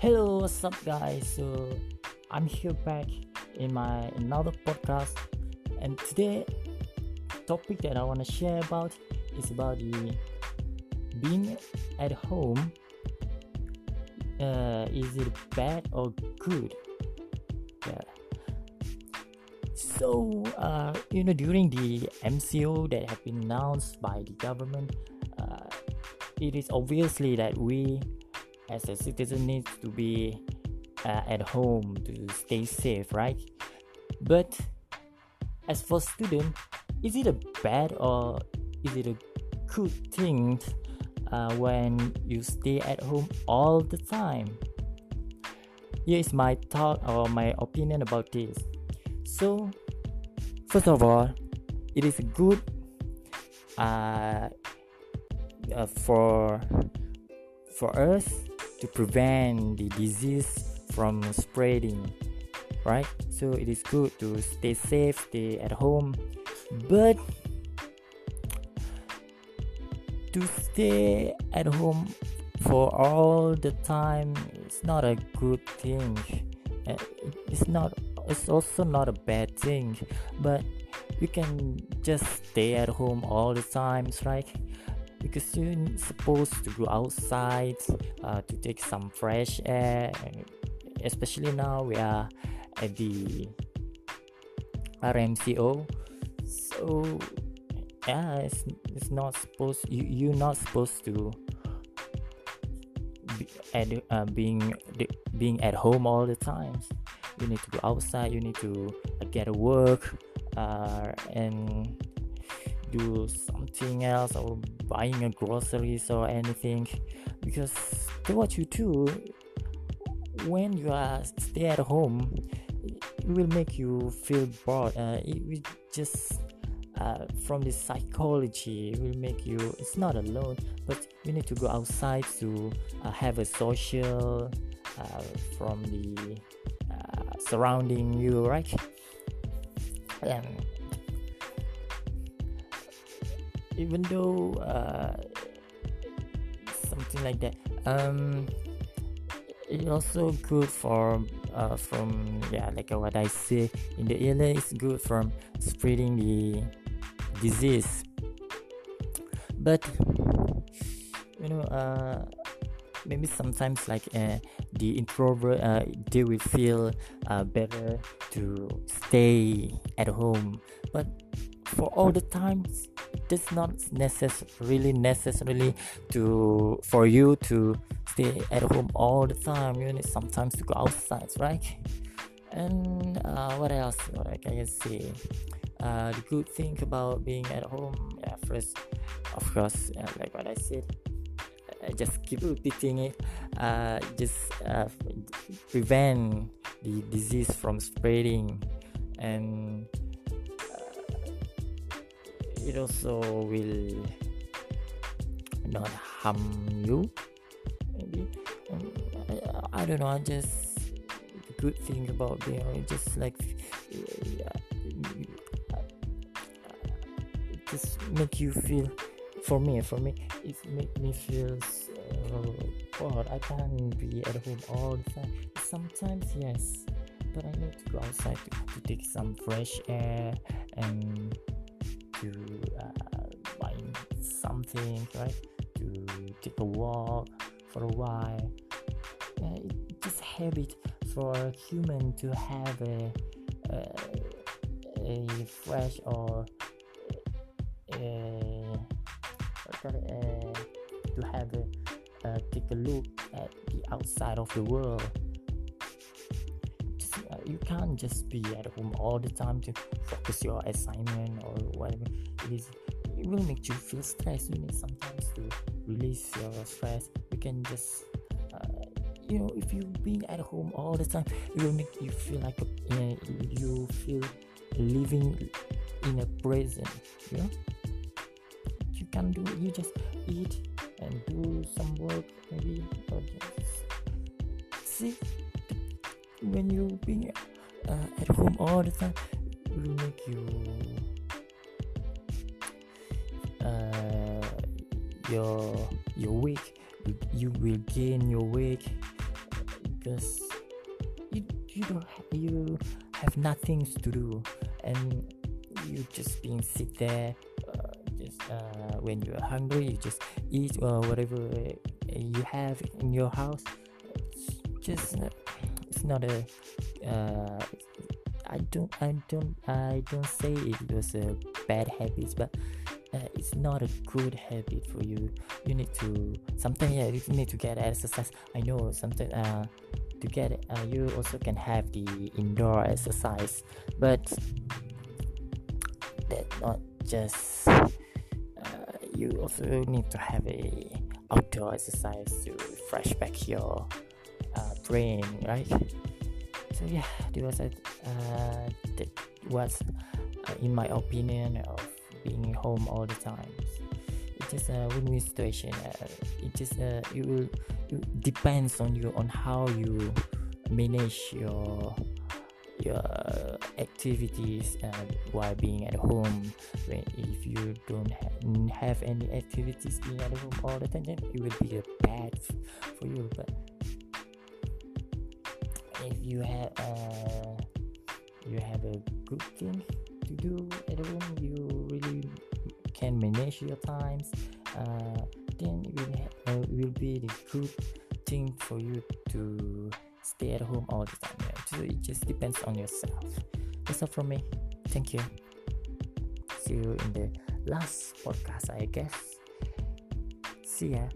Hello, what's up, guys? So, I'm here back in my another podcast, and today, topic that I want to share about is about the being at home. Uh, is it bad or good? Yeah. So, uh, you know, during the MCO that have been announced by the government, uh, it is obviously that we as a citizen needs to be uh, at home to stay safe right? But as for student is it a bad or is it a good thing uh, when you stay at home all the time? Here is my thought or my opinion about this. So first of all it is good uh, uh, for for us to prevent the disease from spreading right? So it is good to stay safe stay at home. But to stay at home for all the time it's not a good thing. Uh, it's not it's also not a bad thing. But you can just stay at home all the times right because you're supposed to go outside uh, to take some fresh air especially now we are at the RMCO so yeah it's, it's not supposed you you're not supposed to be at uh, being being at home all the times. You need to go outside you need to get work uh, and do something else or buying a groceries or anything. Because what you do when you are stay at home it will make you feel bored. Uh, it will just uh, from the psychology it will make you it's not alone but you need to go outside to uh, have a social uh, from the uh, surrounding you right? And even though uh, something like that. Um also good for uh, from yeah like what i say in the area it's good from spreading the disease. But you know uh maybe sometimes like uh, the introvert uh, they will feel uh, better to stay at home. But for all the times does not necessarily necessarily to for you to stay at home all the time. You need sometimes to go outside right? And uh, what else? What I can say? Uh, the good thing about being at home yeah, first of course like what I said I just keep repeating it. Uh, just uh, prevent the disease from spreading. And it also will not harm you. Maybe. Um, I, I, don't know I just good thing about being just like uh, just make you feel for me for me it make me feel so bored. I can't be at home all the time. Sometimes yes but I need to go outside to, to take some fresh air and to uh, something, right? To take a walk for a while. Yeah, it just habit for a human to have a uh, a fresh or a, a, to have a uh, take a look at the outside of the world you can't just be at home all the time to focus your assignment or whatever it is. It will make you feel stressed you need sometimes to release your stress. You can just uh, you know if you being at home all the time it will make you feel like a, you, you feel living in a prison you know? You can do you just eat and do some work maybe or just see when you being uh, at home all the time will make you uh, your your weight you will gain your weight because you you don't ha- you have nothing to do and you just being sit there uh, just uh, when you're hungry you just eat or whatever you have in your house. Just uh, it's not a uh, I don't I don't I don't say it was a bad habit but uh, it's not a good habit for you. You need to sometimes yeah you need to get exercise. I know sometimes uh to get uh, you also can have the indoor exercise but that not just uh, you also need to have a outdoor exercise to refresh back your uh, right? So yeah that was uh, that was uh, in my opinion of being home all the time. It's just a win-win situation uh, it just uh, it will it depends on you on how you manage your your activities uh, while being at home. When if you don't ha- have any activities being at home all the time then it will be a bad for you but if you have uh, you have a good thing to do at home you really can manage your times uh, then it will, uh, will be the good thing for you to stay at home all the time yeah. so it just depends on yourself. That's all from me. Thank you. See you in the last podcast i guess. See ya